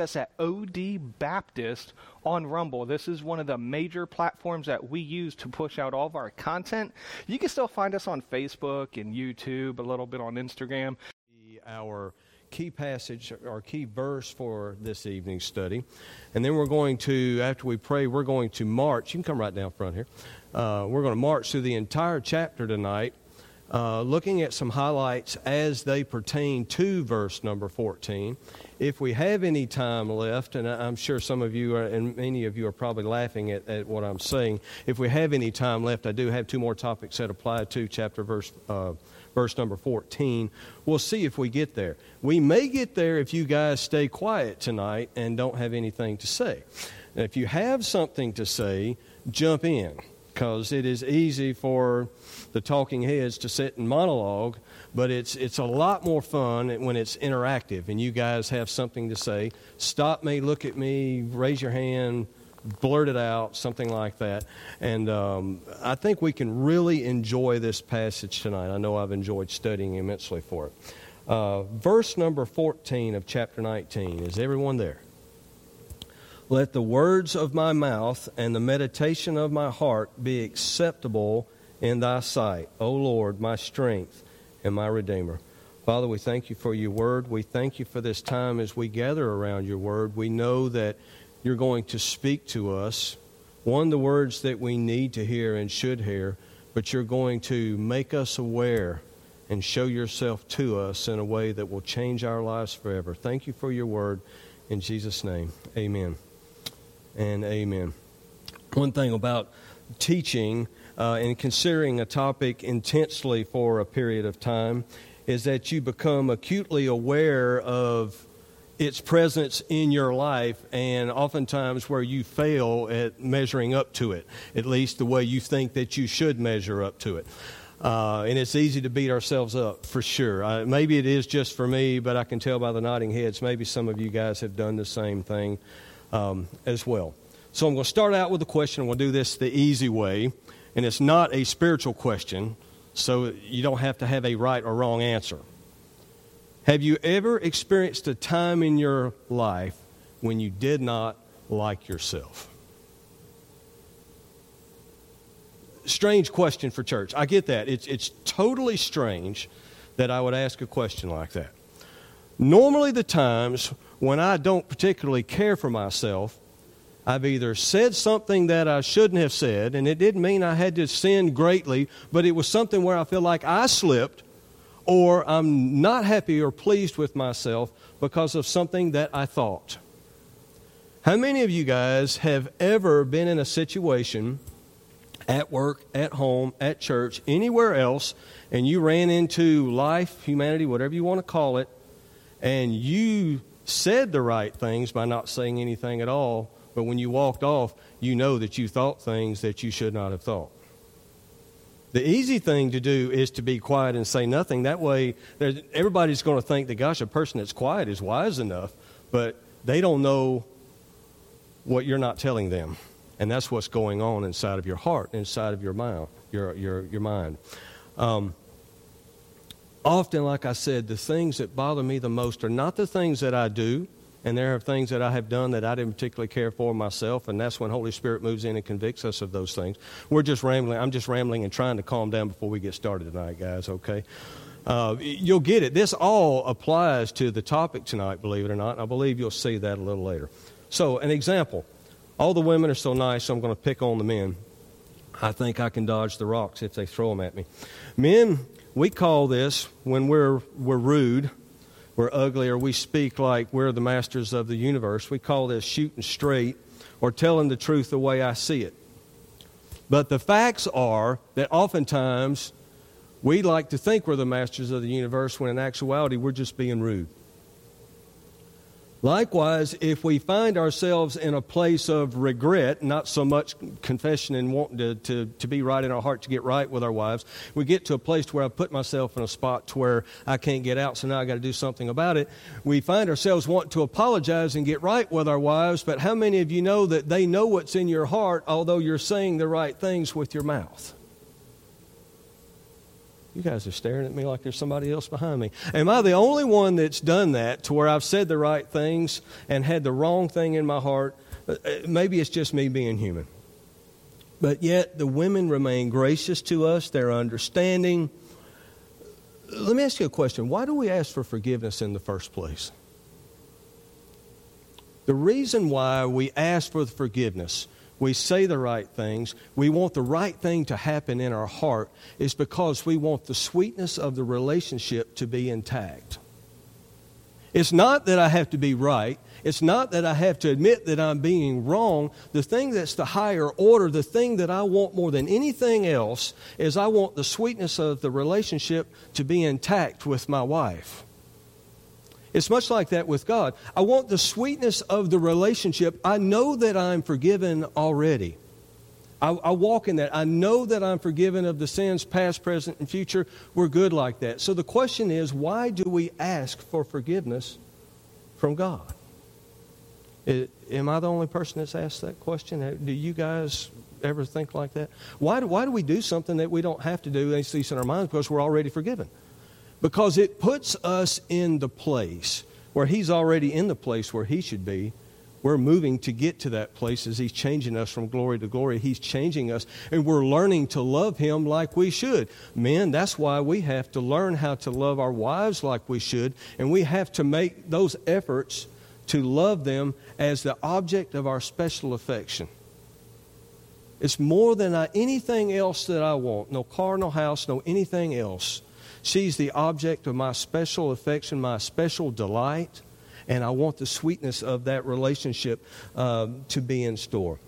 us at OD Baptist on Rumble. This is one of the major platforms that we use to push out all of our content. You can still find us on Facebook and YouTube, a little bit on Instagram. Our key passage, our key verse for this evening's study. And then we're going to, after we pray, we're going to march. You can come right down front here. Uh, we're going to march through the entire chapter tonight. Uh, looking at some highlights as they pertain to verse number 14 if we have any time left, and I'm sure some of you are, and many of you are probably laughing at, at what I'm saying, if we have any time left, I do have two more topics that apply to chapter verse. Uh, verse number 14. We'll see if we get there. We may get there if you guys stay quiet tonight and don't have anything to say. And if you have something to say, jump in because it is easy for the talking heads to sit and monologue but it's it's a lot more fun when it's interactive and you guys have something to say. Stop me, look at me, raise your hand, blurt it out, something like that. And um, I think we can really enjoy this passage tonight. I know I've enjoyed studying immensely for it. Uh, verse number 14 of chapter 19. Is everyone there? Let the words of my mouth and the meditation of my heart be acceptable in thy sight, O Lord, my strength and my Redeemer. Father, we thank you for your word. We thank you for this time as we gather around your word. We know that you're going to speak to us, one, the words that we need to hear and should hear, but you're going to make us aware and show yourself to us in a way that will change our lives forever. Thank you for your word. In Jesus' name, amen and amen. One thing about teaching uh, and considering a topic intensely for a period of time is that you become acutely aware of its presence in your life and oftentimes where you fail at measuring up to it, at least the way you think that you should measure up to it. Uh, and it's easy to beat ourselves up for sure. Uh, maybe it is just for me, but I can tell by the nodding heads, maybe some of you guys have done the same thing um, as well. So I'm going to start out with a question. We'll do this the easy way and it's not a spiritual question, so you don't have to have a right or wrong answer. Have you ever experienced a time in your life when you did not like yourself? Strange question for church. I get that. It's, it's totally strange that I would ask a question like that. Normally, the times when I don't particularly care for myself I've either said something that I shouldn't have said, and it didn't mean I had to sin greatly, but it was something where I feel like I slipped, or I'm not happy or pleased with myself because of something that I thought. How many of you guys have ever been in a situation at work, at home, at church, anywhere else, and you ran into life, humanity, whatever you want to call it, and you said the right things by not saying anything at all, but when you walked off, you know that you thought things that you should not have thought. The easy thing to do is to be quiet and say nothing. That way, everybody's going to think that, gosh, a person that's quiet is wise enough, but they don't know what you're not telling them. And that's what's going on inside of your heart, inside of your mind. Your, your, your mind. Um, often, like I said, the things that bother me the most are not the things that I do, and there are things that I have done that I didn't particularly care for myself, and that's when Holy Spirit moves in and convicts us of those things. We're just rambling. I'm just rambling and trying to calm down before we get started tonight, guys, okay? Uh, you'll get it. This all applies to the topic tonight, believe it or not, and I believe you'll see that a little later. So, an example. All the women are so nice, so I'm going to pick on the men. I think I can dodge the rocks if they throw them at me. Men, we call this, when we're, we're rude, we're ugly or we speak like we're the masters of the universe. We call this shooting straight or telling the truth the way I see it. But the facts are that oftentimes we like to think we're the masters of the universe when in actuality we're just being rude. Likewise, if we find ourselves in a place of regret, not so much confession and wanting to, to, to be right in our heart to get right with our wives, we get to a place where I've put myself in a spot to where I can't get out, so now I've got to do something about it. We find ourselves wanting to apologize and get right with our wives, but how many of you know that they know what's in your heart, although you're saying the right things with your mouth? You guys are staring at me like there's somebody else behind me. Am I the only one that's done that to where I've said the right things and had the wrong thing in my heart? Uh, uh, maybe it's just me being human. But yet the women remain gracious to us, they're understanding. Let me ask you a question. Why do we ask for forgiveness in the first place? The reason why we ask for forgiveness, we say the right things, we want the right thing to happen in our heart, is because we want the sweetness of the relationship to be intact. It's not that I have to be right. It's not that I have to admit that I'm being wrong. The thing that's the higher order, the thing that I want more than anything else, is I want the sweetness of the relationship to be intact with my wife. It's much like that with God. I want the sweetness of the relationship. I know that I'm forgiven already. I, I, walk in that. I know that I'm forgiven of the sins, past, present, and future. We're good like that. So the question is why do we ask for forgiveness from God? It, am I the only person that's asked that question? Do you guys ever think like that? Why do, why do we do something that we don't have to do, at least in our minds, because we're already forgiven? Because it puts us in the place where He's already in the place where He should be. We're moving to get to that place as He's changing us from glory to glory. He's changing us, and we're learning to love Him like we should. Men, that's why we have to learn how to love our wives like we should, and we have to make those efforts to love them as the object of our special affection. It's more than I, anything else that I want. No car, no house, no anything else. She's the object of my special affection, my special delight, and I want the sweetness of that relationship uh, to be in store.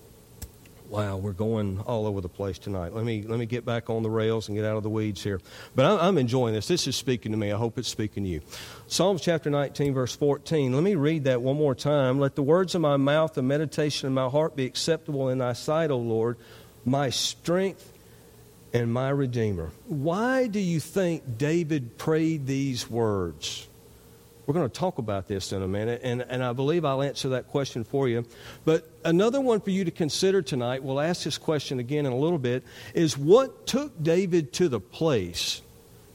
Wow, we're going all over the place tonight. Let me let me get back on the rails and get out of the weeds here. But I'm, I'm enjoying this. This is speaking to me. I hope it's speaking to you. Psalms chapter 19, verse 14. Let me read that one more time. Let the words of my mouth, the meditation of my heart, be acceptable in Thy sight, O Lord, my strength and my Redeemer. Why do you think David prayed these words? We're going to talk about this in a minute, and, and I believe I'll answer that question for you. But another one for you to consider tonight, we'll ask this question again in a little bit, is what took David to the place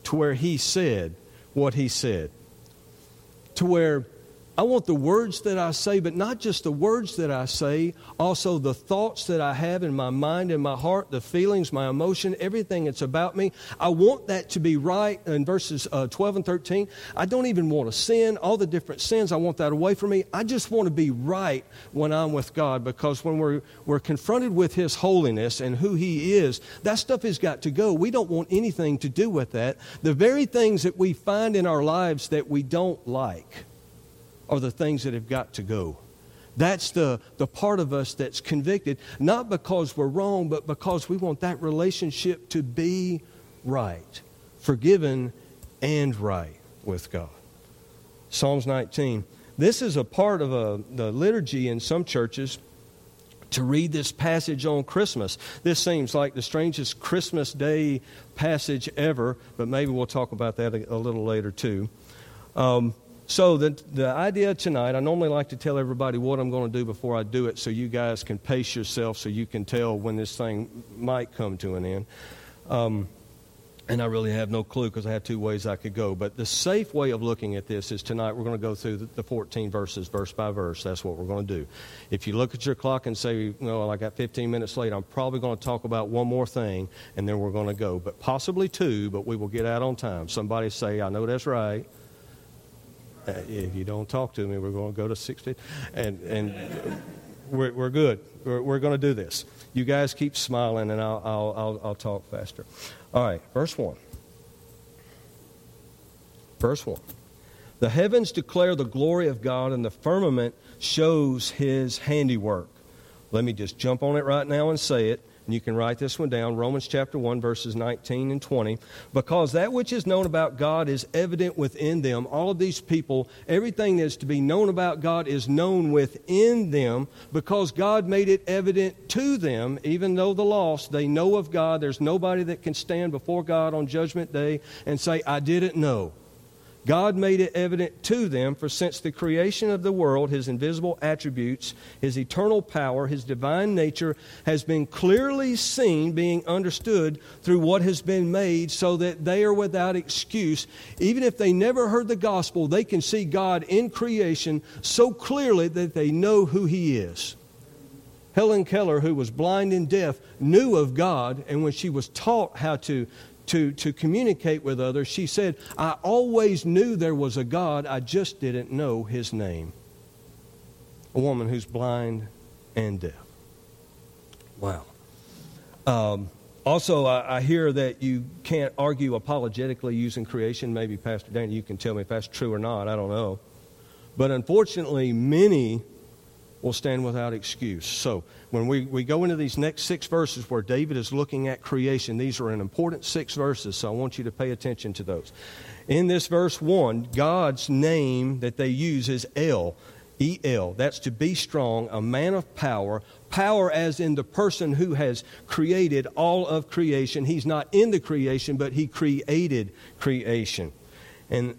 to where he said what he said? To where I want the words that I say, but not just the words that I say, also the thoughts that I have in my mind and my heart, the feelings, my emotion, everything that's about me. I want that to be right in verses uh, 12 and 13. I don't even want to sin, all the different sins, I want that away from me. I just want to be right when I'm with God because when we're, we're confronted with His holiness and who He is, that stuff has got to go. We don't want anything to do with that. The very things that we find in our lives that we don't like are the things that have got to go. That's the, the part of us that's convicted, not because we're wrong, but because we want that relationship to be right, forgiven and right with God. Psalms 19. This is a part of a, the liturgy in some churches to read this passage on Christmas. This seems like the strangest Christmas Day passage ever, but maybe we'll talk about that a, a little later too. Um, so the, the idea tonight, I normally like to tell everybody what I'm going to do before I do it so you guys can pace yourself so you can tell when this thing might come to an end. Um, and I really have no clue because I have two ways I could go. But the safe way of looking at this is tonight we're going to go through the 14 verses, verse by verse. That's what we're going to do. If you look at your clock and say, well, I got 15 minutes late, I'm probably going to talk about one more thing and then we're going to go. But possibly two, but we will get out on time. Somebody say, I know that's right. Uh, if you don't talk to me, we're going to go to 60. And, and we're, we're good. We're, we're going to do this. You guys keep smiling, and I'll, I'll, I'll, I'll talk faster. All right, verse 1. Verse 1. The heavens declare the glory of God, and the firmament shows his handiwork. Let me just jump on it right now and say it. And you can write this one down Romans chapter 1, verses 19 and 20. Because that which is known about God is evident within them. All of these people, everything that's to be known about God is known within them because God made it evident to them. Even though the lost, they know of God. There's nobody that can stand before God on Judgment Day and say, I didn't know. God made it evident to them, for since the creation of the world, his invisible attributes, his eternal power, his divine nature has been clearly seen, being understood through what has been made, so that they are without excuse. Even if they never heard the gospel, they can see God in creation so clearly that they know who he is. Helen Keller, who was blind and deaf, knew of God, and when she was taught how to to, to communicate with others, she said, I always knew there was a God, I just didn't know his name. A woman who's blind and deaf. Wow. Um, also, I, I, hear that you can't argue apologetically using creation. Maybe, Pastor Danny, you can tell me if that's true or not. I don't know. But unfortunately, many will stand without excuse. So, when we, we go into these next six verses where David is looking at creation, these are an important six verses, so I want you to pay attention to those. In this verse 1, God's name that they use is El. E L. That's to be strong, a man of power. Power as in the person who has created all of creation. He's not in the creation, but he created creation. And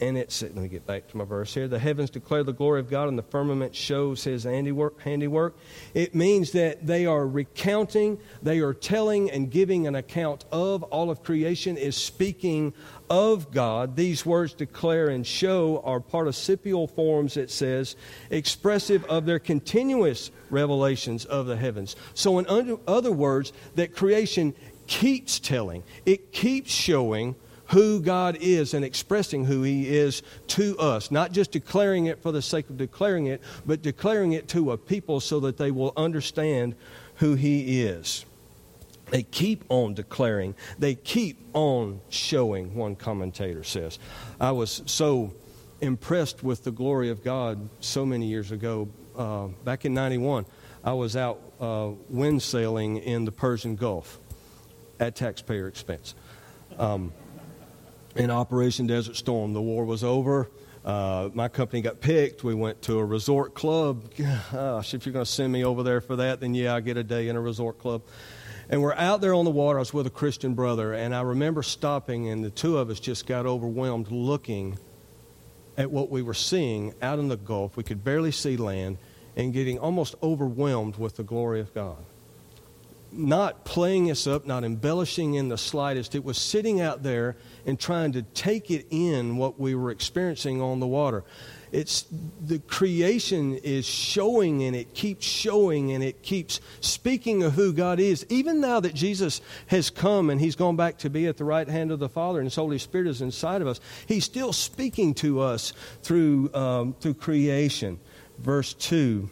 and it's let me get back to my verse here. The heavens declare the glory of god and the firmament shows his handiwork handiwork. It means that they are recounting they are telling and giving an account of all of creation is speaking of god. These words declare and show are participial forms it says expressive of their continuous revelations of the heavens. So in other words that creation keeps telling. It keeps showing who God is and expressing who He is to us. Not just declaring it for the sake of declaring it, but declaring it to a people so that they will understand who He is. They keep on declaring, they keep on showing, one commentator says. I was so impressed with the glory of God so many years ago. Uh, back in 91, I was out uh, wind sailing in the Persian Gulf at taxpayer expense. Um, in Operation Desert Storm. The war was over. Uh, my company got picked. We went to a resort club. Gosh, if you're going to send me over there for that, then yeah, I get a day in a resort club. And we're out there on the water. I was with a Christian brother, and I remember stopping, and the two of us just got overwhelmed looking at what we were seeing out in the Gulf. We could barely see land, and getting almost overwhelmed with the glory of God not playing us up, not embellishing in the slightest. It was sitting out there and trying to take it in what we were experiencing on the water. It's the creation is showing and it keeps showing and it keeps speaking of who God is. Even now that Jesus has come and he's gone back to be at the right hand of the Father and his Holy Spirit is inside of us, he's still speaking to us through, um, through creation. Verse 2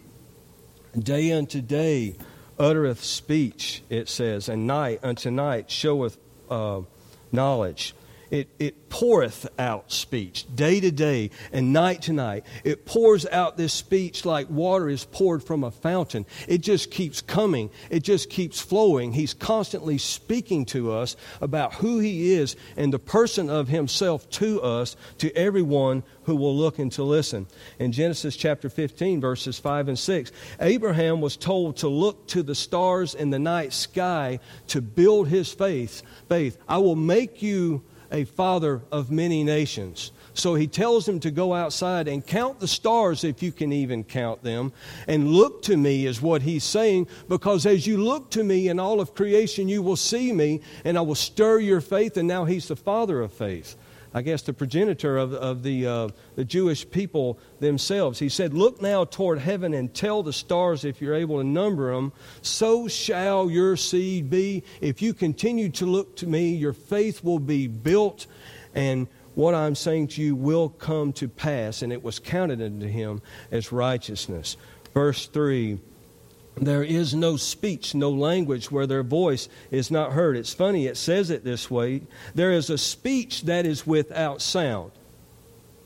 Day unto day uttereth speech, it says, and night unto night showeth uh, knowledge. It, it poureth out speech day to day and night to night. It pours out this speech like water is poured from a fountain. It just keeps coming, it just keeps flowing. He's constantly speaking to us about who He is and the person of Himself to us, to everyone who will look and to listen. In Genesis chapter 15, verses 5 and 6, Abraham was told to look to the stars in the night sky to build his faith. Faith. I will make you a father of many nations. So he tells him to go outside and count the stars if you can even count them. And look to me, is what he's saying, because as you look to me in all of creation, you will see me, and I will stir your faith. And now he's the father of faith. I guess the progenitor of, of the, uh, the Jewish people themselves. He said, Look now toward heaven and tell the stars if you're able to number them. So shall your seed be. If you continue to look to me, your faith will be built, and what I'm saying to you will come to pass. And it was counted unto him as righteousness. Verse 3 there is no speech, no language where their voice is not heard. It's funny, it says it this way. There is a speech that is without sound.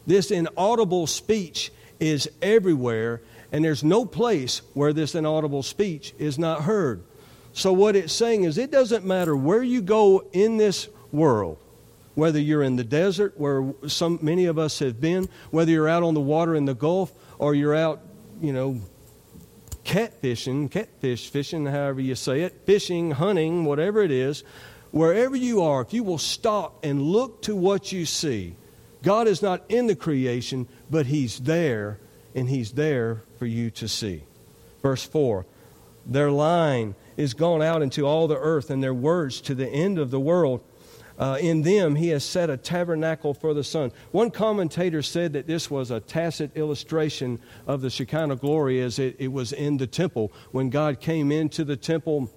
This inaudible speech is everywhere, and there's no place where this inaudible speech is not heard. So, what it's saying is, it doesn't matter where you go in this world, whether you're in the desert, where some, many of us have been, whether you're out on the water in the Gulf, or you're out, you know, catfishing, catfish fishing, however you say it, fishing, hunting, whatever it is, wherever you are, if you will stop and look to what you see, God is not in the creation, but He's there, and He's there for you to see. Verse 4 Their line is gone out into all the earth, and their words to the end of the world. Uh, in them he has set a tabernacle for the sun. One commentator said that this was a tacit illustration of the Shekinah glory as it, it was in the temple. When God came into the temple,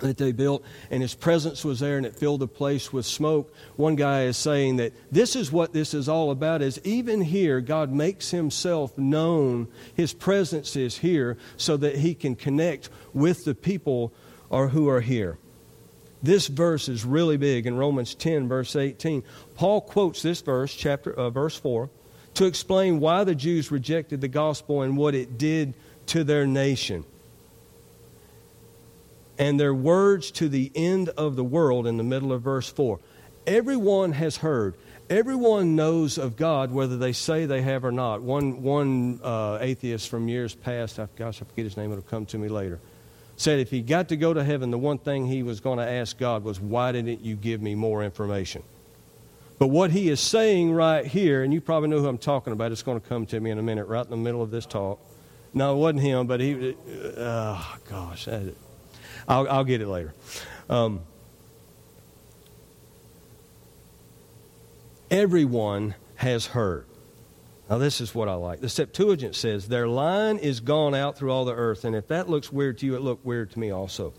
that they built, and his presence was there, and it filled the place with smoke. One guy is saying that this is what this is all about: is even here, God makes Himself known. His presence is here, so that He can connect with the people or who are here. This verse is really big in Romans 10, verse 18. Paul quotes this verse, chapter uh, verse 4, to explain why the Jews rejected the gospel and what it did to their nation. And their words to the end of the world in the middle of verse 4. Everyone has heard. Everyone knows of God, whether they say they have or not. One, one uh, atheist from years past, I, gosh, I forget his name, it'll come to me later said if he got to go to heaven, the one thing he was going to ask God was, Why didn't you give me more information? But what he is saying right here, and you probably know who I'm talking about, it's going to come to me in a minute, right in the middle of this talk. No, it wasn't him, but he, uh, oh, gosh, I'll, I'll get it later. Um, everyone has heard. Now, this is what I like. The Septuagint says, Their line is gone out through all the earth. And if that looks weird to you, it looked weird to me also.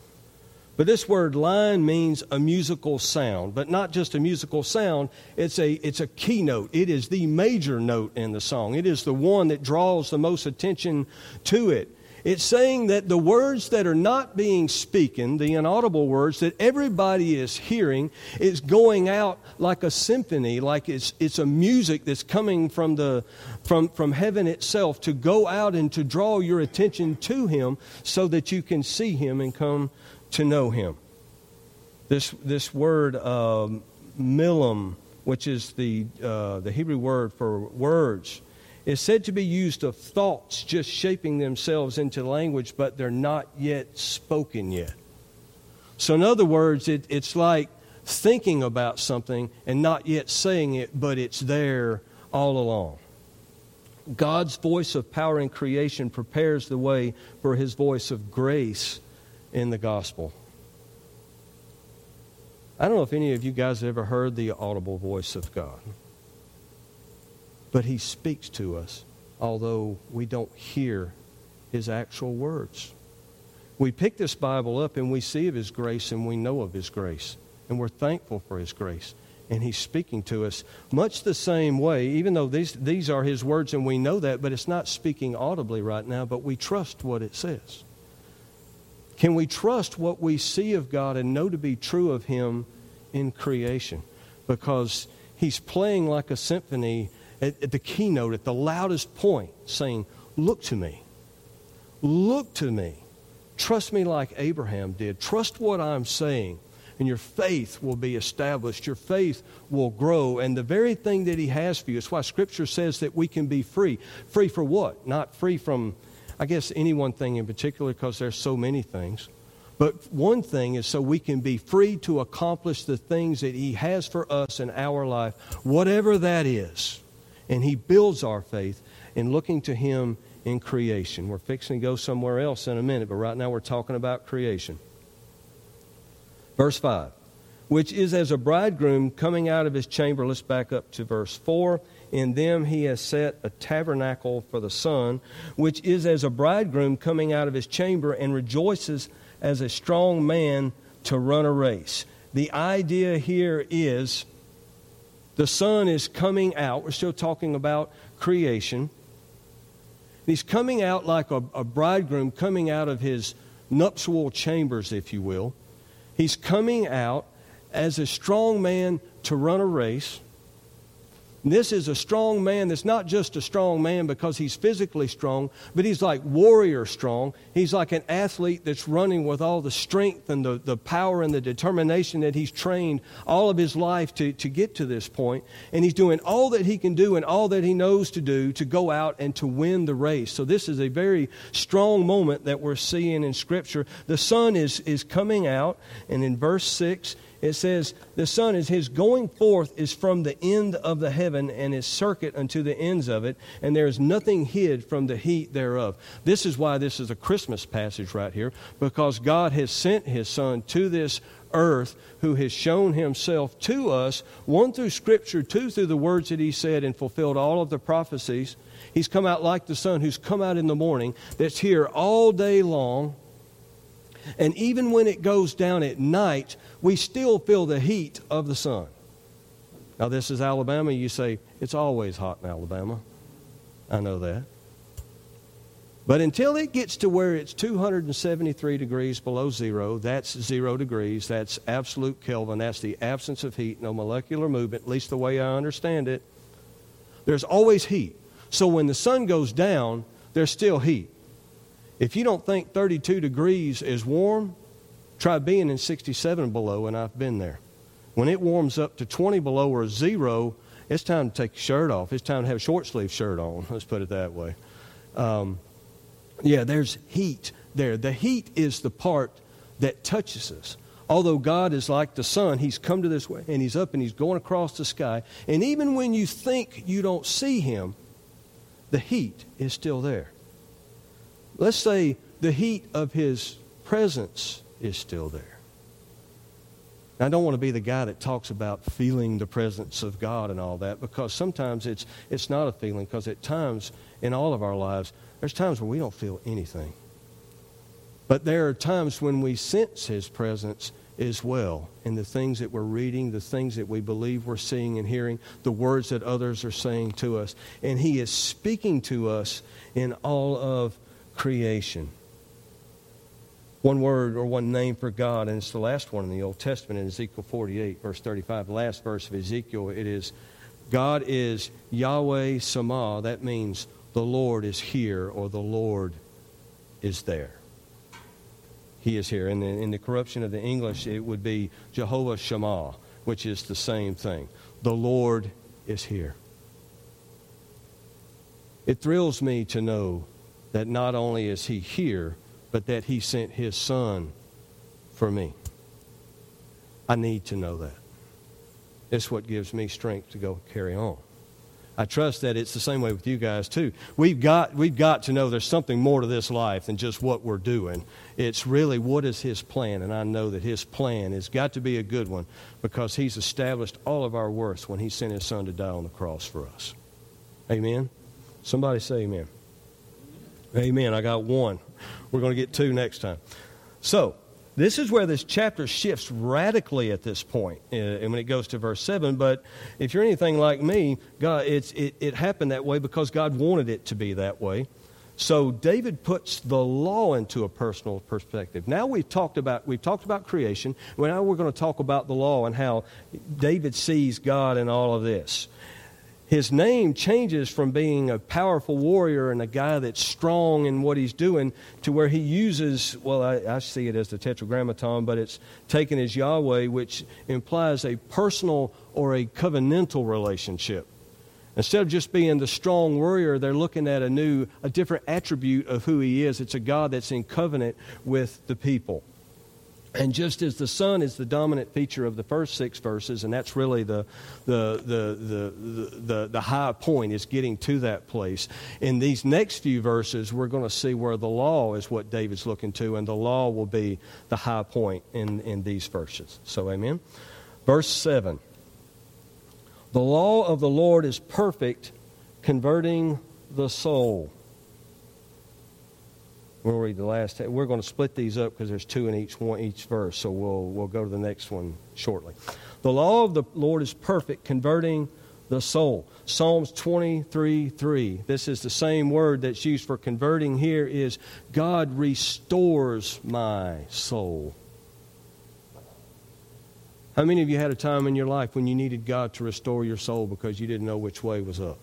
But this word line means a musical sound, but not just a musical sound, it's a, it's a keynote. It is the major note in the song, it is the one that draws the most attention to it. It's saying that the words that are not being spoken, the inaudible words that everybody is hearing, is going out like a symphony, like it's, it's a music that's coming from, the, from, from heaven itself to go out and to draw your attention to Him so that you can see Him and come to know Him. This, this word, milim, which is the, uh, the Hebrew word for words, is said to be used of thoughts just shaping themselves into language, but they're not yet spoken yet. So, in other words, it, it's like thinking about something and not yet saying it, but it's there all along. God's voice of power in creation prepares the way for his voice of grace in the gospel. I don't know if any of you guys have ever heard the audible voice of God. But he speaks to us, although we don't hear his actual words. We pick this Bible up and we see of his grace and we know of his grace. And we're thankful for his grace. And he's speaking to us much the same way, even though these, these are his words and we know that, but it's not speaking audibly right now, but we trust what it says. Can we trust what we see of God and know to be true of him in creation? Because he's playing like a symphony at, at the keynote, at the loudest point, saying, Look to me. Look to me. Trust me like Abraham did. Trust what I'm saying, and your faith will be established. Your faith will grow. And the very thing that He has for you, is why Scripture says that we can be free. Free for what? Not free from, I guess, any one thing in particular, because there's so many things. But one thing is so we can be free to accomplish the things that He has for us in our life, whatever that is. And He builds our faith in looking to Him in creation. We're fixing to go somewhere else in a minute, but right now we're talking about creation. Verse 5 which is as a bridegroom coming out of his chamber. Let's back up to verse 4. In them he has set a tabernacle for the sun, which is as a bridegroom coming out of his chamber and rejoices as a strong man to run a race. The idea here is the sun is coming out. We're still talking about creation. He's coming out like a, a, bridegroom coming out of his nuptial chambers, if you will. He's coming out as a strong man to run a race. This is a strong man that's not just a strong man because he's physically strong, but he's like warrior strong. He's like an athlete that's running with all the strength and the, the power and the determination that he's trained all of his life to, to get to this point. And he's doing all that he can do and all that he knows to do to go out and to win the race. So this is a very strong moment that we're seeing in Scripture. The sun is, is coming out, and in verse 6, it says, The sun is his going forth is from the end of the heaven and his circuit unto the ends of it, and there is nothing hid from the heat thereof. This is why this is a Christmas passage right here, because God has sent his son to this earth who has shown himself to us, one through Scripture, two through the words that he said and fulfilled all of the prophecies. He's come out like the sun who's come out in the morning, that's here all day long. And even when it goes down at night, we still feel the heat of the sun. Now, this is Alabama. You say, it's always hot in Alabama. I know that. But until it gets to where it's 273 degrees below zero, that's zero degrees, that's absolute Kelvin, that's the absence of heat, no molecular movement, at least the way I understand it. There's always heat. So when the sun goes down, there's still heat. If you don't think 32 degrees is warm, try being in 67 below, and I've been there. When it warms up to 20 below or zero, it's time to take your shirt off. It's time to have a short sleeve shirt on. Let's put it that way. Um, yeah, there's heat there. The heat is the part that touches us. Although God is like the sun, He's come to this way and He's up and He's going across the sky. And even when you think you don't see Him, the heat is still there. Let's say the heat of His presence is still there. I don't want to be the guy that talks about feeling the presence of God and all that because sometimes it's, it's not a feeling because at times in all of our lives there's times when we don't feel anything. But there are times when we sense His presence as well in the things that we're reading, the things that we believe we're seeing and hearing, the words that others are saying to us. And He is speaking to us in all of creation. One word or one name for God, and it's the last one in the Old Testament in Ezekiel 48, verse 35, the last verse of Ezekiel. It is God is Yahweh Shammah. That means the Lord is here or the Lord is there. He is here. And in the corruption of the English, it would be Jehovah Shammah, which is the same thing. The Lord is here. It thrills me to know that not only is He here, but that He sent His Son for me. I need to know that. It's what gives me strength to go carry on. I trust that it's the same way with you guys too. We've got, we've got to know there's something more to this life than just what we're doing. It's really what is His plan, and I know that His plan has got to be a good one because He's established all of our worth when He sent His Son to die on the cross for us. Amen? Somebody say amen. Amen. I got one. We're going to get two next time. So, this is where this chapter shifts radically at this point, uh, and when it goes to verse 7. But if you're anything like me, God, it's, it, it happened that way because God wanted it to be that way. So David puts the law into a personal perspective. Now we've talked about we've talked about creation. Now we're going to talk about the law and how David sees God in all of this his name changes from being a powerful warrior and a guy that's strong in what he's doing to where he uses, well, I, I, see it as the tetragrammaton, but it's taken as Yahweh, which implies a personal or a covenantal relationship. Instead of just being the strong warrior, they're looking at a new, a different attribute of who he is. It's a God that's in covenant with the people. And just as the sun is the dominant feature of the first six verses, and that's really the, the, the, the, the, high point is getting to that place. In these next few verses, we're going to see where the law is what David's looking to, and the law will be the high point in, in these verses. So, amen. Verse 7 The law of the Lord is perfect, converting the soul. We'll read the last. We're going to split these up because there's two in each one, each verse. So we'll we'll go to the next one shortly. The law of the Lord is perfect, converting the soul. Psalms 23 3. This is the same word that's used for converting here is God restores my soul. How many of you had a time in your life when you needed God to restore your soul because you didn't know which way was up?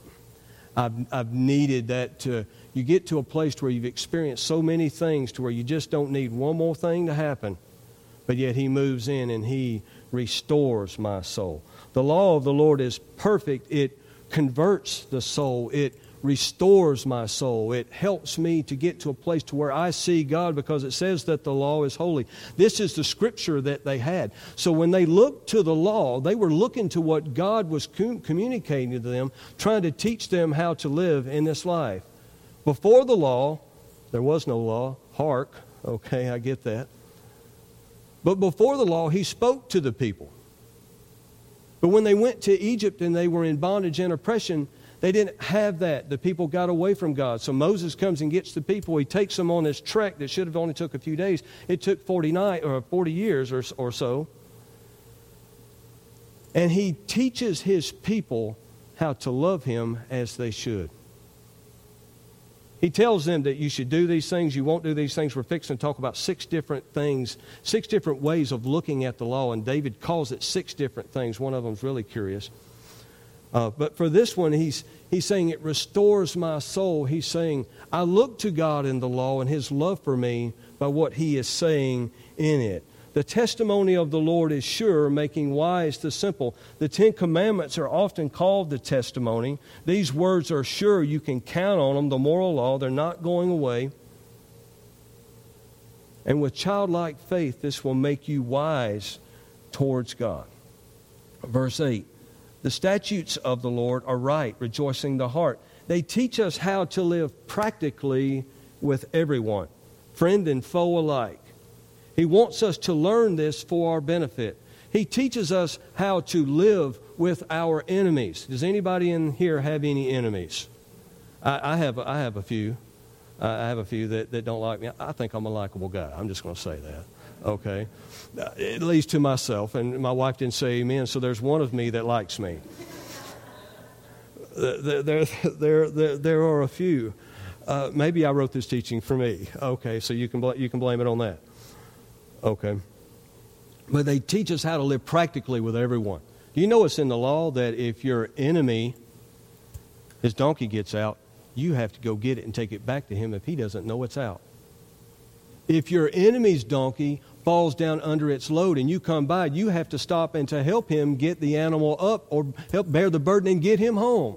I've, I've needed that to, you get to a place where you've experienced so many things to where you just don't need one more thing to happen, but yet He moves in and He restores my soul. The law of the Lord is perfect. It converts the soul, it restores my soul. It helps me to get to a place to where I see God because it says that the law is holy. This is the scripture that they had. So when they looked to the law, they were looking to what God was com- communicating to them, trying to teach them how to live in this life. Before the law, there was no law. Hark, okay, I get that. But before the law, he spoke to the people. But when they went to Egypt and they were in bondage and oppression, they didn't have that. The people got away from God. So Moses comes and gets the people. He takes them on this trek that should have only took a few days. It took 49 or 40 years or, or so. And he teaches his people how to love him as they should. He tells them that you should do these things, you won't do these things. We're fixing to talk about six different things, six different ways of looking at the law, and David calls it six different things. One of them is really curious. Uh, but for this one, he's, he's saying it restores my soul. He's saying, I look to God in the law and his love for me by what he is saying in it. The testimony of the Lord is sure, making wise the simple. The Ten Commandments are often called the testimony. These words are sure. You can count on them, the moral law. They're not going away. And with childlike faith, this will make you wise towards God. Verse 8 The statutes of the Lord are right, rejoicing the heart. They teach us how to live practically with everyone, friend and foe alike. He wants us to learn this for our benefit. He teaches us how to live with our enemies. Does anybody in here have any enemies? I, I have, I have a few. I have a few that, that don't like me. I think I'm a likable guy. I'm just going to say that. Okay? Uh, at least to myself. And my wife didn't say amen, so there's one of me that likes me. there, there, there, there, there are a few. Uh, maybe I wrote this teaching for me. Okay, so you can, bl- you can blame it on that. Okay. But they teach us how to live practically with everyone. Do you know it's in the law that if your enemy, his donkey gets out, you have to go get it and take it back to him if he doesn't know it's out? If your enemy's donkey falls down under its load and you come by, you have to stop and to help him get the animal up or help bear the burden and get him home.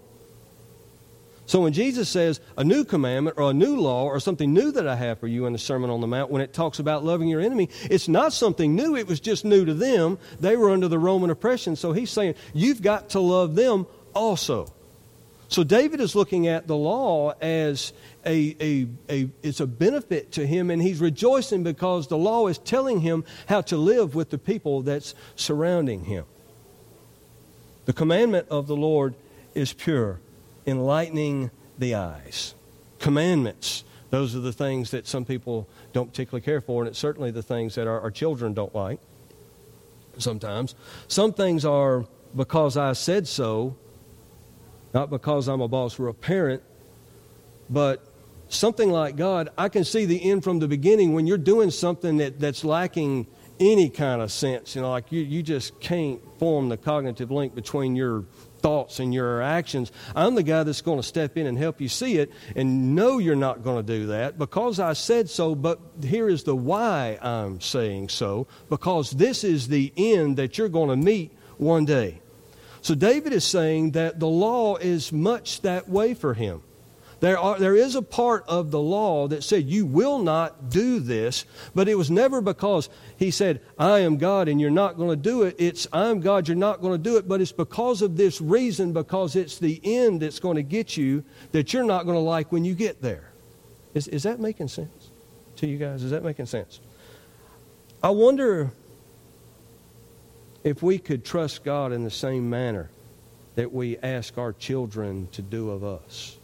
So when Jesus says a new commandment or a new law or something new that I have for you in the Sermon on the Mount, when it talks about loving your enemy, it's not something new. It was just new to them. They were under the Roman oppression. So he's saying, you've got to love them also. So David is looking at the law as a, a, a, it's a benefit to him, and he's rejoicing because the law is telling him how to live with the people that's surrounding him. The commandment of the Lord is pure enlightening the eyes. Commandments, those are the things that some people don't particularly care for, and it's certainly the things that our, our children don't like sometimes. Some things are because I said so, not because I'm a boss or a parent, but something like God, I can see the end from the beginning when you're doing something that, that's lacking any kind of sense. You know, like you, you just can't form the cognitive link between your thoughts and your actions. I'm the guy that's going to step in and help you see it and know you're not going to do that because I said so, but here is the why I'm saying so because this is the end that you're going to meet one day. So David is saying that the law is much that way for him. There, are, there is a part of the law that said you will not do this, but it was never because he said, I am God and you're not going to do it. It's, I'm God, you're not going to do it, but it's because of this reason, because it's the end that's going to get you that you're not going to like when you get there. Is, is that making sense to you guys? Is that making sense? I wonder if we could trust God in the same manner that we ask our children to do of us.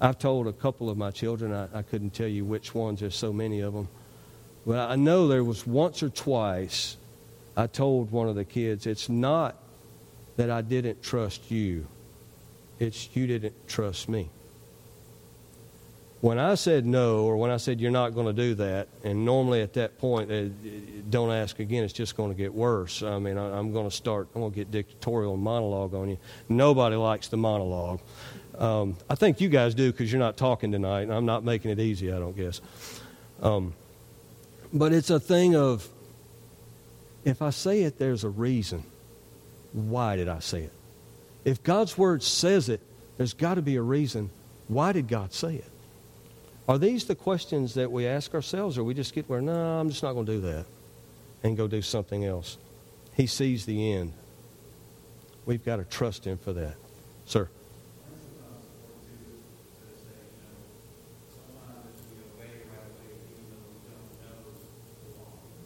I've told a couple of my children, I, I couldn't tell you which ones, there's so many of them. But I know there was once or twice I told one of the kids, it's not that I didn't trust you, it's you didn't trust me. When I said no, or when I said you're not going to do that, and normally at that point, uh, don't ask again, it's just going to get worse. I mean, I, am going to start, I'm going to get dictatorial and monologue on you. Nobody likes the monologue. Um, I think you guys do because you're not talking tonight, and I'm not making it easy, I don't guess. Um, but it's a thing of if I say it, there's a reason. Why did I say it? If God's word says it, there's got to be a reason. Why did God say it? Are these the questions that we ask ourselves, or we just get where, no, I'm just not going to do that and go do something else? He sees the end. We've got to trust Him for that. Sir.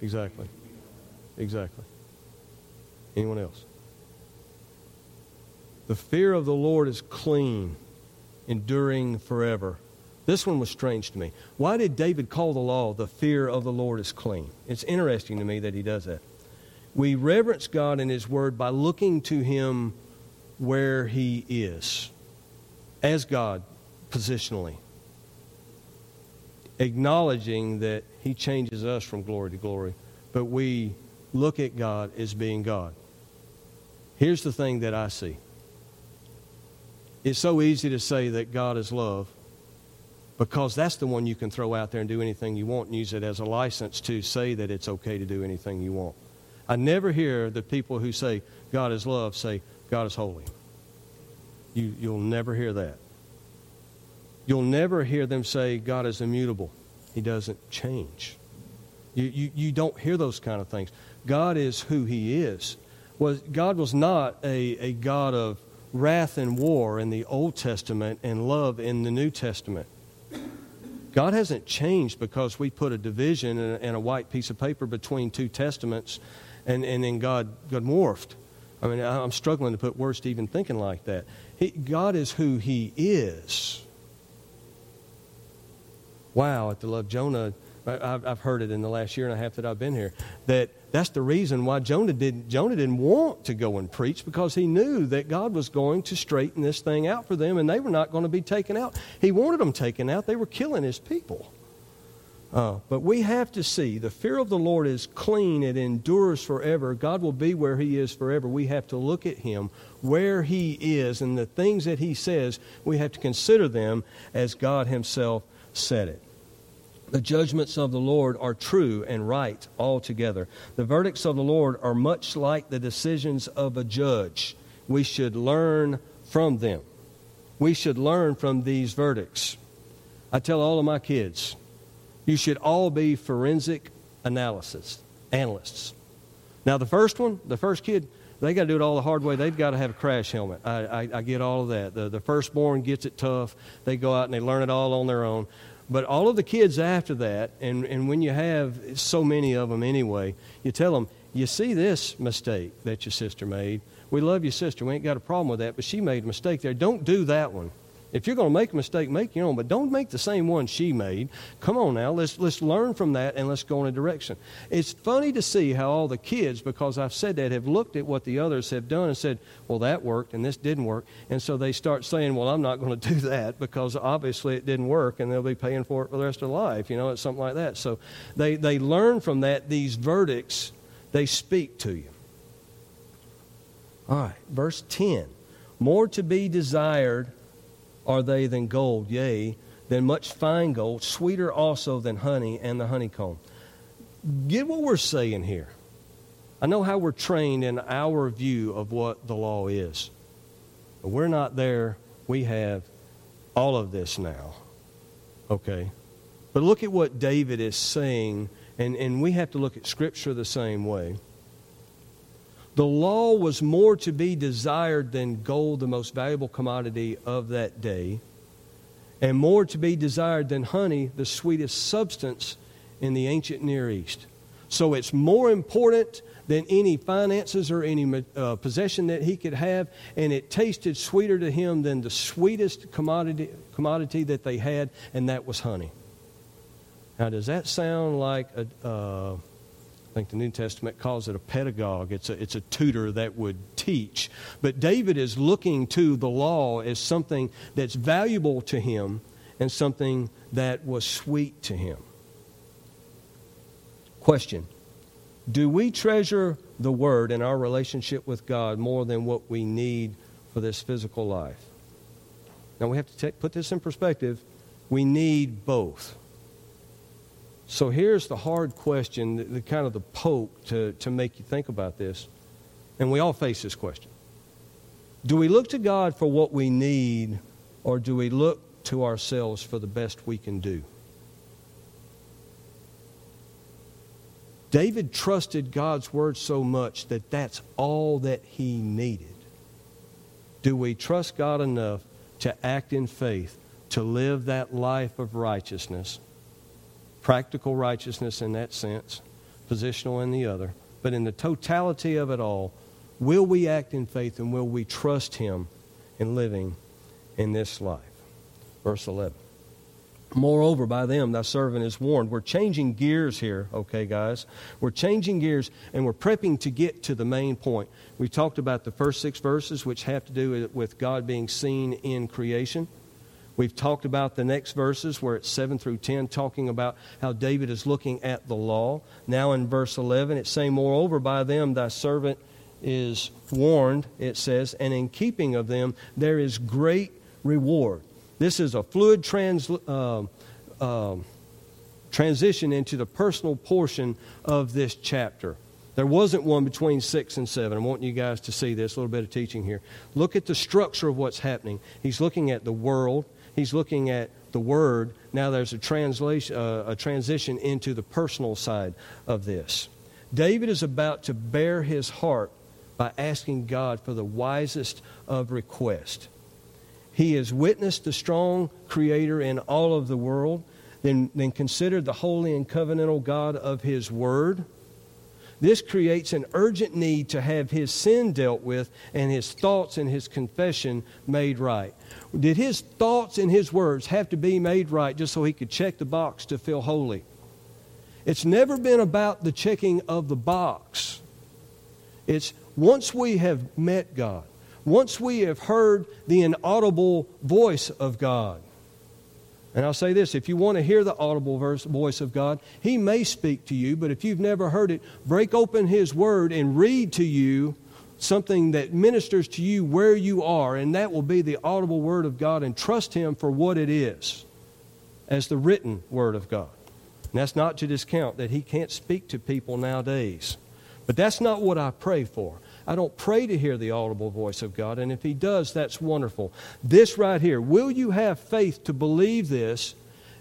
Exactly. Exactly. Anyone else? The fear of the Lord is clean, enduring forever. This one was strange to me. Why did David call the law the fear of the Lord is clean? It's interesting to me that he does that. We reverence God and His Word by looking to Him where He is, as God, positionally, acknowledging that He changes us from glory to glory, but we look at God as being God. Here's the thing that I see it's so easy to say that God is love because that's the one you can throw out there and do anything you want and use it as a license to say that it's okay to do anything you want. I never hear the people who say God is love say God is holy. You, you'll never hear that. You'll never hear them say God is immutable. He doesn't change. You, you, you don't hear those kind of things. God is who He is. Was, God was not a, a God of wrath and war in the Old Testament and love in the New Testament. God hasn't changed because we put a division and a, and a white piece of paper between two testaments and, and then God, God morphed. I mean, I'm struggling to put words to even thinking like that. He, God is who He is. Wow, at the love Jonah, I've, heard it in the last year and a half that I've been here, that that's the reason why Jonah didn't, Jonah didn't want to go and preach because he knew that God was going to straighten this thing out for them and they were not going to be taken out. He wanted them taken out. They were killing his people. Uh, but we have to see the fear of the Lord is clean, it endures forever. God will be where He is forever. We have to look at Him where He is, and the things that He says, we have to consider them as God Himself said it. The judgments of the Lord are true and right altogether. The verdicts of the Lord are much like the decisions of a judge. We should learn from them. We should learn from these verdicts. I tell all of my kids, you should all be forensic analysis analysts. Now, the first one, the first kid, they got to do it all the hard way. They've got to have a crash helmet. I, I, I get all of that. The, the firstborn gets it tough. They go out and they learn it all on their own. But all of the kids after that, and, and when you have so many of them anyway, you tell them, you see this mistake that your sister made. We love your sister. We ain't got a problem with that, but she made a mistake there. Don't do that one. If you're going to make a mistake, make your own, but don't make the same one she made. Come on now, let's, let's learn from that and let's go in a direction. It's funny to see how all the kids, because I've said that, have looked at what the others have done and said, well, that worked and this didn't work. And so they start saying, well, I'm not going to do that because obviously it didn't work and they'll be paying for it for the rest of their life. You know, it's something like that. So they, they learn from that, these verdicts, they speak to you. All right, verse 10. More to be desired are they than gold, yea, than much fine gold, sweeter also than honey and the honeycomb. Get what we're saying here. I know how we're trained in our view of what the law is. But we're not there. We have all of this now. Okay? But look at what David is saying, and, and we have to look at Scripture the same way. The law was more to be desired than gold, the most valuable commodity of that day, and more to be desired than honey, the sweetest substance in the ancient Near East. So it's more important than any finances or any uh, possession that he could have, and it tasted sweeter to him than the sweetest commodity, commodity that they had, and that was honey. Now, does that sound like a, uh, I think the New Testament calls it a pedagogue. It's a, it's a tutor that would teach. But David is looking to the law as something that's valuable to him and something that was sweet to him. Question Do we treasure the Word in our relationship with God more than what we need for this physical life? Now we have to take, put this in perspective. We need both. So here's the hard question, the, the, kind of the poke to, to make you think about this. And we all face this question. Do we look to God for what we need, or do we look to ourselves for the best we can do? David trusted God's word so much that that's all that he needed. Do we trust God enough to act in faith, to live that life of righteousness? Practical righteousness in that sense, positional in the other. But in the totality of it all, will we act in faith and will we trust Him in living in this life? Verse 11. Moreover, by them thy servant is warned. We're changing gears here, okay, guys? We're changing gears and we're prepping to get to the main point. We talked about the first six verses, which have to do with God being seen in creation. We've talked about the next verses where it's 7 through 10, talking about how David is looking at the law. Now in verse 11, it's saying, Moreover, by them thy servant is warned, it says, and in keeping of them there is great reward. This is a fluid trans, uh, uh, transition into the personal portion of this chapter. There wasn't one between 6 and 7. I want you guys to see this, a little bit of teaching here. Look at the structure of what's happening. He's looking at the world, he's looking at the word. Now there's a translation, uh, a transition into the personal side of this. David is about to bare his heart by asking God for the wisest of requests. He has witnessed the strong Creator in all of the world, then, then considered the holy and covenantal God of His Word. This creates an urgent need to have his sin dealt with and his thoughts and his confession made right. Did his thoughts and his words have to be made right just so he could check the box to feel holy? It's never been about the checking of the box. It's once we have met God, once we have heard the inaudible voice of God. And I'll say this if you want to hear the audible voice of God, He may speak to you, but if you've never heard it, break open His Word and read to you something that ministers to you where you are, and that will be the audible Word of God, and trust Him for what it is as the written Word of God. And that's not to discount that He can't speak to people nowadays. But that's not what I pray for. I don't pray to hear the audible voice of God, and if He does, that's wonderful. This right here, will you have faith to believe this?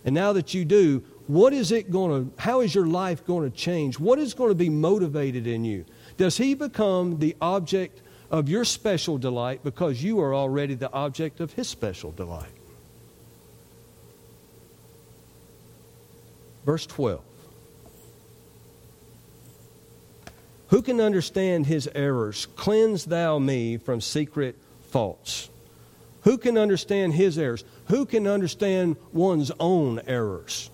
And now that you do, what is it going to, how is your life going to change? What is going to be motivated in you? Does he become the object of your special delight because you are already the object of his special delight? Verse 12. Who can understand his errors? Cleanse thou me from secret faults. Who can understand his errors? Who can understand one's own errors?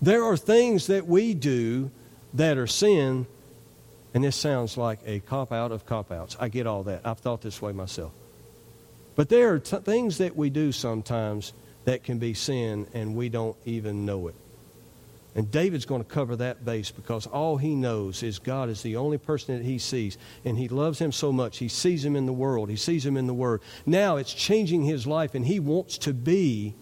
There are things that we do that are sin and this sounds like a cop out of cop outs. I get all that. I've thought this way myself. But there are t- things that we do sometimes that can be sin and we don't even know it. And David's going to cover that base because all he knows is God is the only person that he sees. And he loves him so much. He sees him in the world, he sees him in the Word. Now it's changing his life, and he wants to be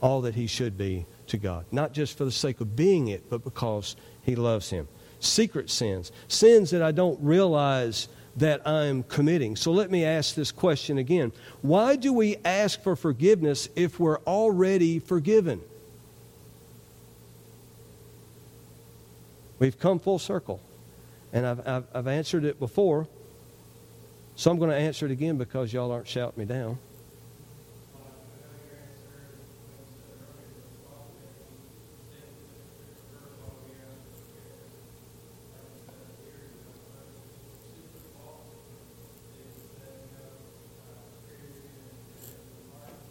all that he should be to God. Not just for the sake of being it, but because he loves him secret sins, sins that I don't realize that I'm committing. So let me ask this question again. Why do we ask for forgiveness if we're already forgiven? We've come full circle. And I've, I've, I've answered it before. So I'm going to answer it again because y'all aren't shouting me down.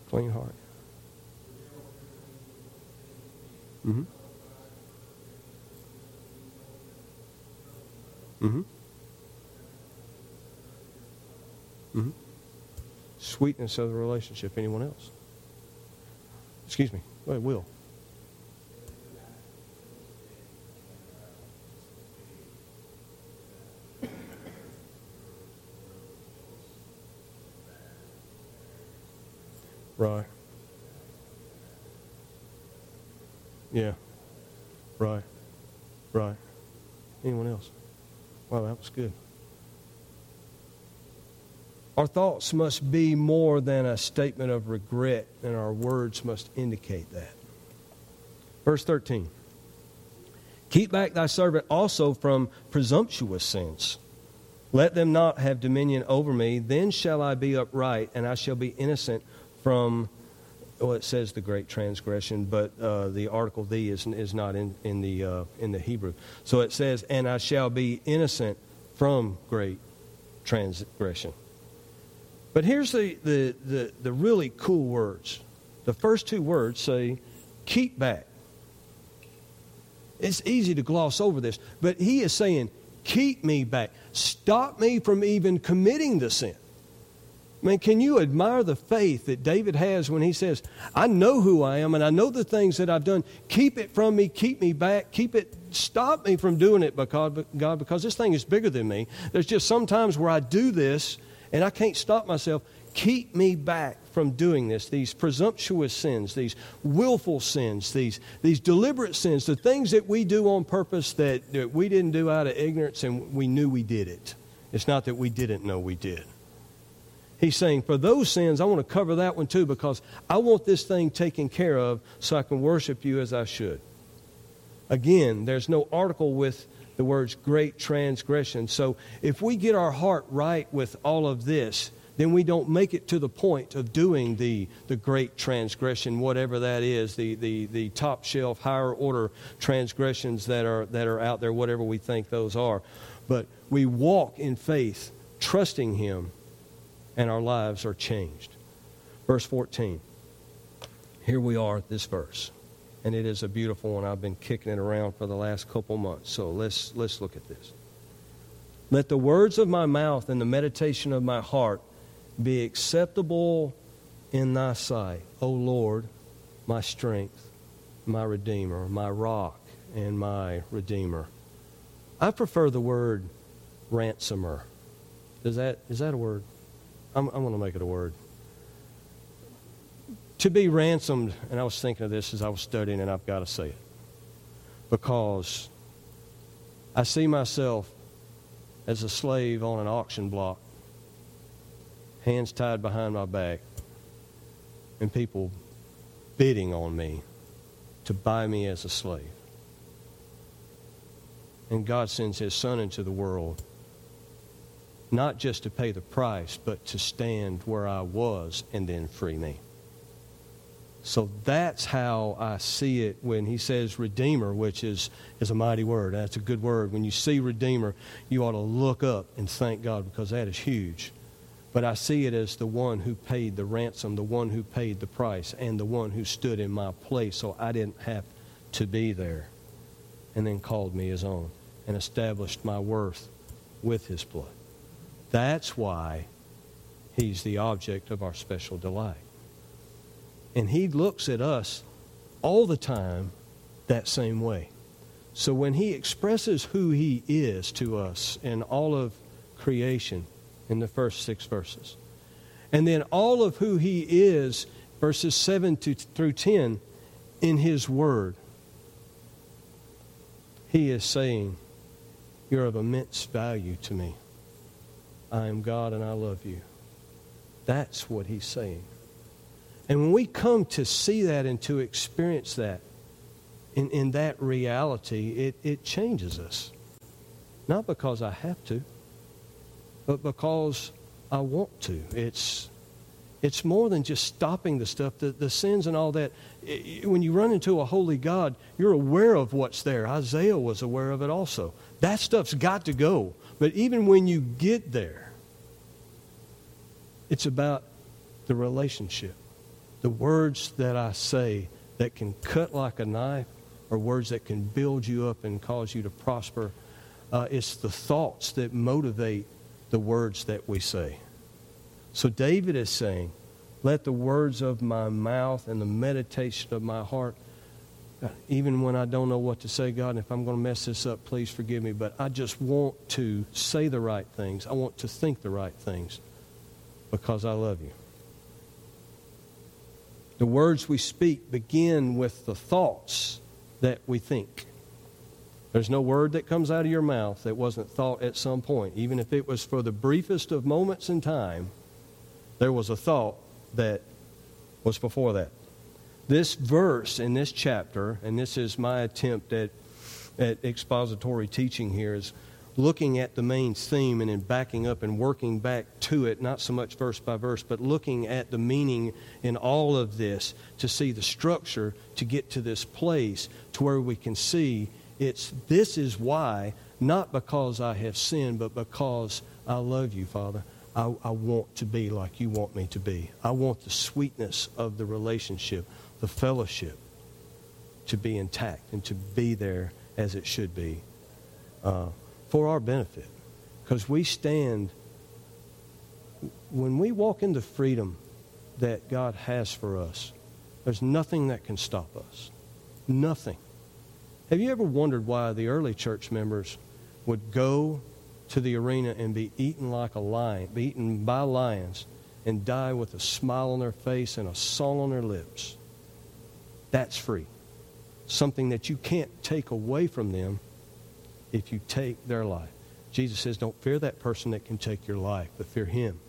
clean heart. Mm-hmm. Mm-hmm. Mm-hmm. Sweetness of the relationship. Anyone else? Excuse me. Wait, Will. Right. Yeah. Right. Right. Anyone else? Wow, that was good. Our thoughts must be more than a statement of regret, and our words must indicate that. Verse 13 Keep back thy servant also from presumptuous sins. Let them not have dominion over me. Then shall I be upright, and I shall be innocent from, well, it says the great transgression, but uh, the article "the" is, is not in, in, the, uh, in the Hebrew. So it says, and I shall be innocent from great transgression. But here's the, the, the, the really cool words. The first two words say, keep back. It's easy to gloss over this, but he is saying, keep me back. Stop me from even committing the sin. I mean, can you admire the faith that David has when he says, I know who I am and I know the things that I've done. Keep it from me, keep me back, keep it, stop me from doing it, because, God, because this thing is bigger than me. There's just some times where I do this and I can't stop myself. Keep me back from doing this, these presumptuous sins, these willful sins, these, these deliberate sins, the things that we do on purpose that, that we didn't do out of ignorance and we knew we did it. It's not that we didn't know we did. He's saying, for those sins, I want to cover that one too because I want this thing taken care of so I can worship you as I should. Again, there's no article with the words great transgression. So if we get our heart right with all of this, then we don't make it to the point of doing the, the great transgression, whatever that is, the, the, the top shelf, higher order transgressions that are, that are out there, whatever we think those are. But we walk in faith, trusting Him and our lives are changed. Verse 14. Here we are at this verse. And it is a beautiful one. I've been kicking it around for the last couple months. So let's, let's look at this. Let the words of my mouth and the meditation of my heart be acceptable in thy sight, O Lord, my strength, my Redeemer, my rock, and my Redeemer. I prefer the word ransomer. Is that, is that a word? I'm, I'm going to make it a word. To be ransomed, and I was thinking of this as I was studying, and I've got to say it. Because I see myself as a slave on an auction block, hands tied behind my back, and people bidding on me to buy me as a slave. And God sends His Son into the world not just to pay the price, but to stand where I was and then free me. So that's how I see it when he says Redeemer, which is, is a mighty word. That's a good word. When you see Redeemer, you ought to look up and thank God because that is huge. But I see it as the one who paid the ransom, the one who paid the price, and the one who stood in my place so I didn't have to be there. And then called me his own and established my worth with his blood. That's why he's the object of our special delight. And he looks at us all the time that same way. So when he expresses who he is to us in all of creation in the first six verses, and then all of who he is, verses 7 to, through 10, in his word, he is saying, You're of immense value to me. I am God and I love you. That's what he's saying. And when we come to see that and to experience that in, in that reality, it, it changes us. Not because I have to, but because I want to. It's, it's more than just stopping the stuff, the, the sins and all that. When you run into a holy God, you're aware of what's there. Isaiah was aware of it also. That stuff's got to go. But even when you get there, it's about the relationship. The words that I say that can cut like a knife or words that can build you up and cause you to prosper. uh, it's the thoughts that motivate the words that we say. So David is saying, Let the words of my mouth and the meditation of my heart, even when I don't know what to say, God, and if I'm going to mess this up, please forgive me. But I just want to say the right things. I want to think the right things because I love you. The words we speak begin with the thoughts that we think. There's no word that comes out of your mouth that wasn't thought at some point. Even if it was for the briefest of moments in time, there was a thought that was before that. This verse in this chapter, and this is my attempt at, at expository teaching here, is looking at the main theme and then backing up and working back to it, not so much verse by verse, but looking at the meaning in all of this to see the structure to get to this place to where we can see it's this is why, not because I have sinned, but because I love you, Father. I, I want to be like you want me to be. I want the sweetness of the relationship, the fellowship, to be intact and to be there as it should be uh, for our benefit. Because we stand, when we walk into freedom that God has for us, there's nothing that can stop us. Nothing. Have you ever wondered why the early church members would go to the arena and be eaten like a lion, be eaten by lions, and die with a smile on their face and a song on their lips? That's free. Something that you can't take away from them if you take their life. Jesus says, Don't fear that person that can take your life, but fear him.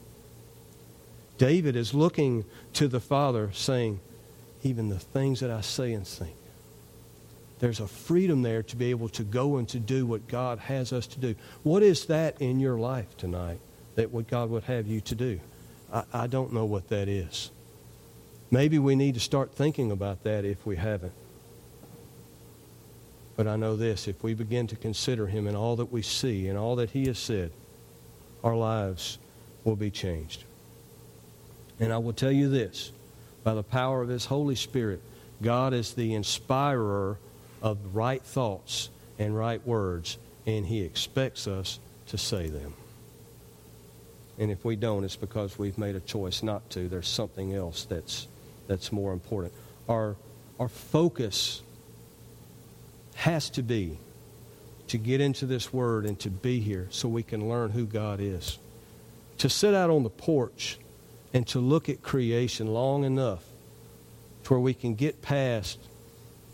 David is looking to the Father, saying, Even the things that I say and think, there's a freedom there to be able to go and to do what God has us to do. What is that in your life tonight that what God would have you to do? I, I don't know what that is. Maybe we need to start thinking about that if we haven't. But I know this if we begin to consider Him in all that we see and all that He has said, our lives will be changed. And I will tell you this by the power of His Holy Spirit, God is the inspirer of right thoughts and right words, and He expects us to say them. And if we don't, it's because we've made a choice not to. There's something else that's, that's more important. Our, our focus has to be to get into this Word and to be here so we can learn who God is. To sit out on the porch and to look at creation long enough to where we can get past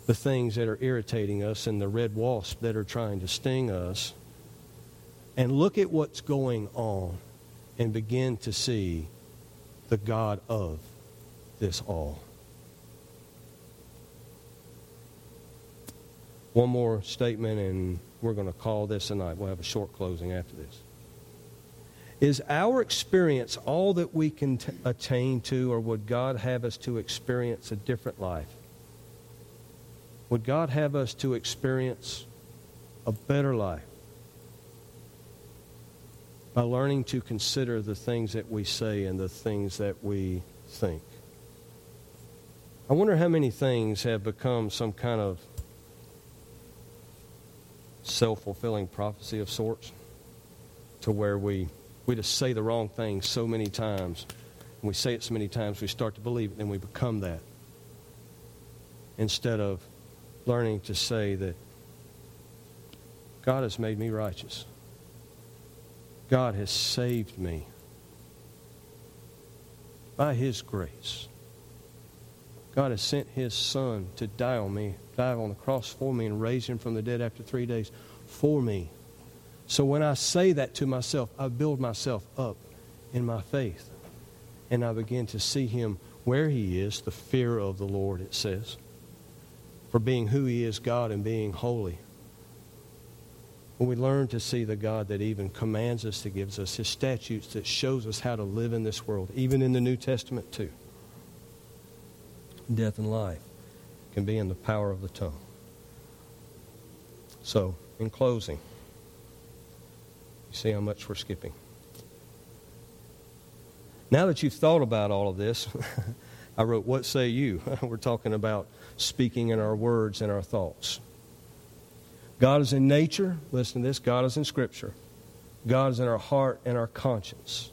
the things that are irritating us and the red wasps that are trying to sting us and look at what's going on and begin to see the God of this all. One more statement, and we're going to call this a night. We'll have a short closing after this. Is our experience all that we can t- attain to, or would God have us to experience a different life? Would God have us to experience a better life by learning to consider the things that we say and the things that we think? I wonder how many things have become some kind of self fulfilling prophecy of sorts to where we, we just say the wrong thing so many times. And we say it so many times, we start to believe it, and we become that. Instead of learning to say that God has made me righteous. God has saved me by His grace. God has sent His Son to die on me, die on the cross for me, and raise Him from the dead after three days for me. So when I say that to myself, I build myself up in my faith. And I begin to see Him where He is, the fear of the Lord, it says for being who He is, God, and being holy. When we learn to see the God that even commands us, that gives us His statutes, that shows us how to live in this world, even in the New Testament too. Death and life can be in the power of the tongue. So, in closing, you see how much we're skipping. Now that you've thought about all of this, I wrote, What say you? we're talking about speaking in our words and our thoughts. God is in nature. Listen to this God is in Scripture. God is in our heart and our conscience.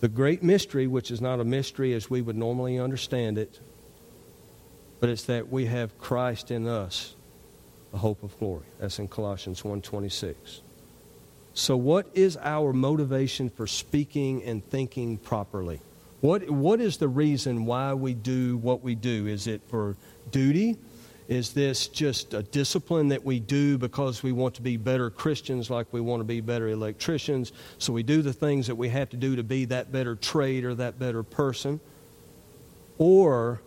The great mystery, which is not a mystery as we would normally understand it, but it's that we have Christ in us, the hope of glory. That's in Colossians 1:26. So what is our motivation for speaking and thinking properly? What what is the reason why we do what we do? Is it for duty? Is this just a discipline that we do because we want to be better Christians, like we want to be better electricians? So we do the things that we have to do to be that better trade or that better person? Or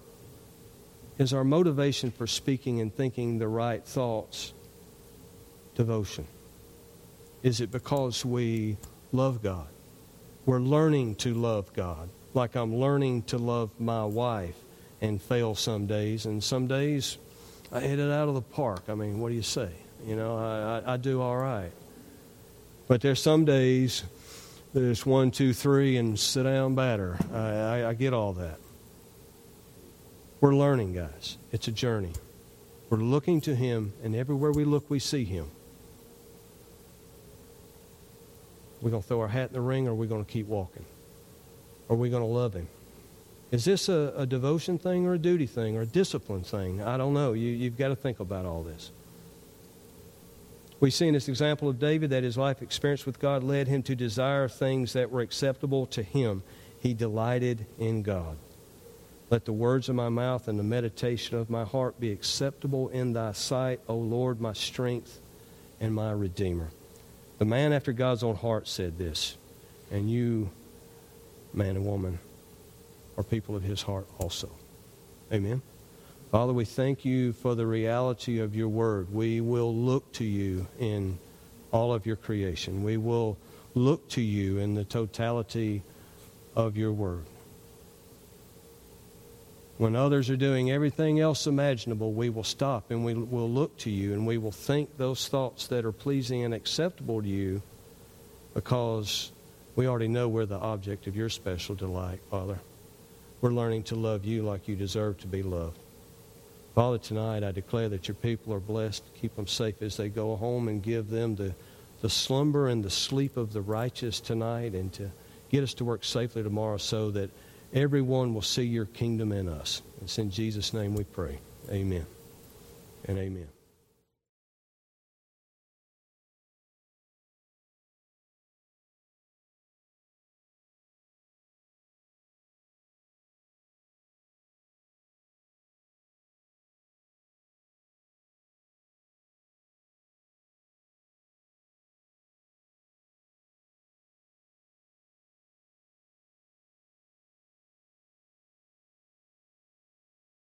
is our motivation for speaking and thinking the right thoughts devotion? Is it because we love God? We're learning to love God, like I'm learning to love my wife and fail some days, and some days I hit it out of the park. I mean, what do you say? You know, I, I, I do all right. But there's some days there's one, two, three, and sit down batter. I, I, I get all that. We're learning, guys. It's a journey. We're looking to Him, and everywhere we look, we see Him. We're going to throw our hat in the ring, or are we going to keep walking? Are we going to love Him? Is this a, a, devotion thing or a duty thing or a discipline thing? I don't know. You, you've got to think about all this. We see in this example of David that his life experience with God led him to desire things that were acceptable to him. He delighted in God. Let the words of my mouth and the meditation of my heart be acceptable in thy sight, O Lord, my strength and my Redeemer. The man after God's own heart said this, and you, man and woman, are people of his heart also. Amen. Father, we thank you for the reality of your word. We will look to you in all of your creation. We will look to you in the totality of your word. When others are doing everything else imaginable, we will stop and we will look to you and we will think those thoughts that are pleasing and acceptable to you because we already know we're the object of your special delight, Father. We're learning to love you like you deserve to be loved. Father, tonight I declare that your people are blessed. Keep them safe as they go home and give them the, the slumber and the sleep of the righteous tonight and to get us to work safely tomorrow so that everyone will see your kingdom in us. It's in Jesus' name we pray. Amen and amen.